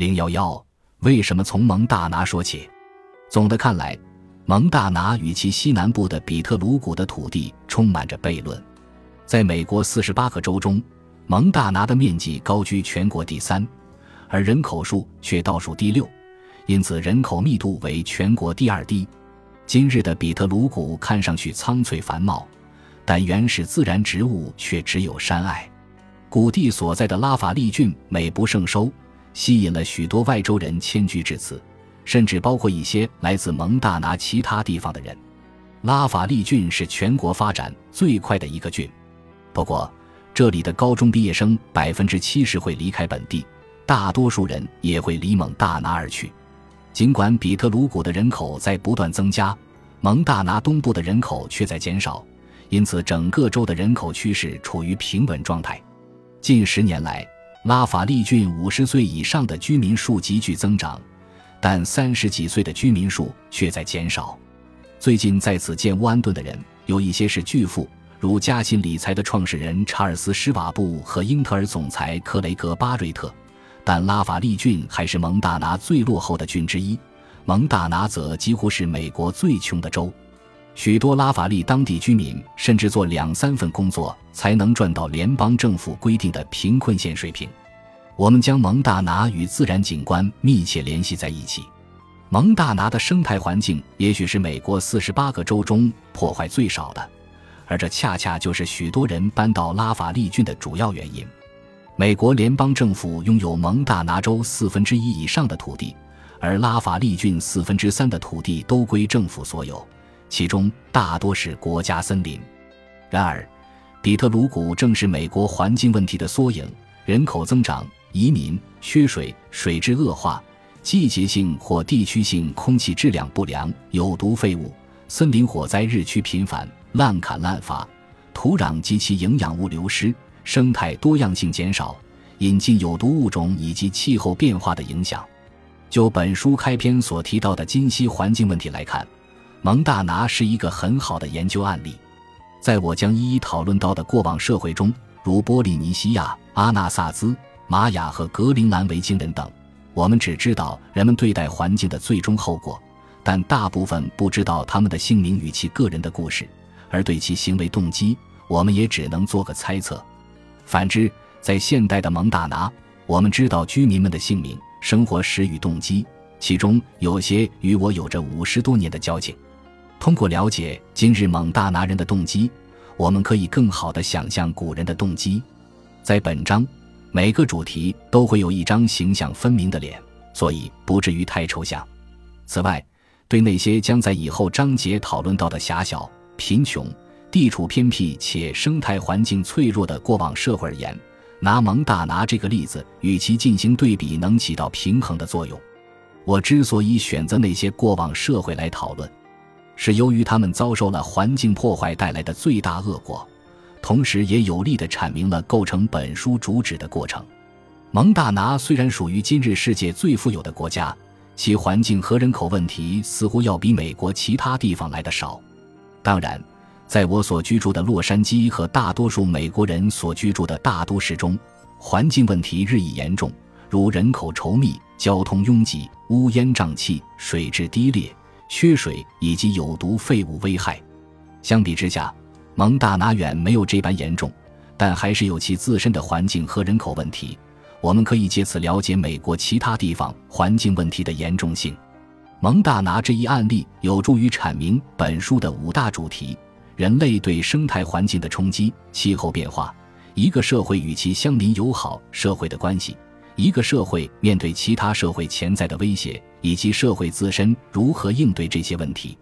零幺幺，为什么从蒙大拿说起？总的看来，蒙大拿与其西南部的比特鲁谷的土地充满着悖论。在美国四十八个州中，蒙大拿的面积高居全国第三，而人口数却倒数第六，因此人口密度为全国第二低。今日的比特鲁谷看上去苍翠繁茂，但原始自然植物却只有山隘。谷地所在的拉法利郡美不胜收，吸引了许多外州人迁居至此，甚至包括一些来自蒙大拿其他地方的人。拉法利郡是全国发展最快的一个郡，不过这里的高中毕业生百分之七十会离开本地，大多数人也会离蒙大拿而去。尽管比特鲁谷的人口在不断增加，蒙大拿东部的人口却在减少，因此整个州的人口趋势处于平稳状态。近十年来，拉法利郡五十岁以上的居民数急剧增长，但三十几岁的居民数却在减少。最近在此建乌安顿的人有一些是巨富，如嘉信理财的创始人查尔斯·施瓦布和英特尔总裁克雷格·巴瑞特。但拉法利郡还是蒙大拿最落后的郡之一，蒙大拿则几乎是美国最穷的州。许多拉法利当地居民甚至做两三份工作才能赚到联邦政府规定的贫困线水平。我们将蒙大拿与自然景观密切联系在一起。蒙大拿的生态环境也许是美国四十八个州中破坏最少的，而这恰恰就是许多人搬到拉法利郡的主要原因。美国联邦政府拥有蒙大拿州四分之一以上的土地，而拉法利郡四分之三的土地都归政府所有，其中大多是国家森林。然而，比特鲁谷正是美国环境问题的缩影：人口增长、移民、缺水、水质恶化、季节性或地区性空气质量不良、有毒废物、森林火灾日趋频繁、滥砍滥伐、土壤及其营养物流失。生态多样性减少，引进有毒物种以及气候变化的影响。就本书开篇所提到的今昔环境问题来看，蒙大拿是一个很好的研究案例。在我将一一讨论到的过往社会中，如波利尼西亚、阿纳萨兹、玛雅和格陵兰维京人等，我们只知道人们对待环境的最终后果，但大部分不知道他们的姓名与其个人的故事，而对其行为动机，我们也只能做个猜测。反之，在现代的蒙大拿，我们知道居民们的姓名、生活史与动机，其中有些与我有着五十多年的交情。通过了解今日蒙大拿人的动机，我们可以更好地想象古人的动机。在本章，每个主题都会有一张形象分明的脸，所以不至于太抽象。此外，对那些将在以后章节讨论到的狭小、贫穷。地处偏僻且生态环境脆弱的过往社会而言，拿蒙大拿这个例子与其进行对比，能起到平衡的作用。我之所以选择那些过往社会来讨论，是由于他们遭受了环境破坏带来的最大恶果，同时也有力地阐明了构成本书主旨的过程。蒙大拿虽然属于今日世界最富有的国家，其环境和人口问题似乎要比美国其他地方来的少。当然。在我所居住的洛杉矶和大多数美国人所居住的大都市中，环境问题日益严重，如人口稠密、交通拥挤、乌烟瘴气、水质低劣、缺水以及有毒废物危害。相比之下，蒙大拿远没有这般严重，但还是有其自身的环境和人口问题。我们可以借此了解美国其他地方环境问题的严重性。蒙大拿这一案例有助于阐明本书的五大主题。人类对生态环境的冲击、气候变化、一个社会与其相邻友好社会的关系、一个社会面对其他社会潜在的威胁，以及社会自身如何应对这些问题。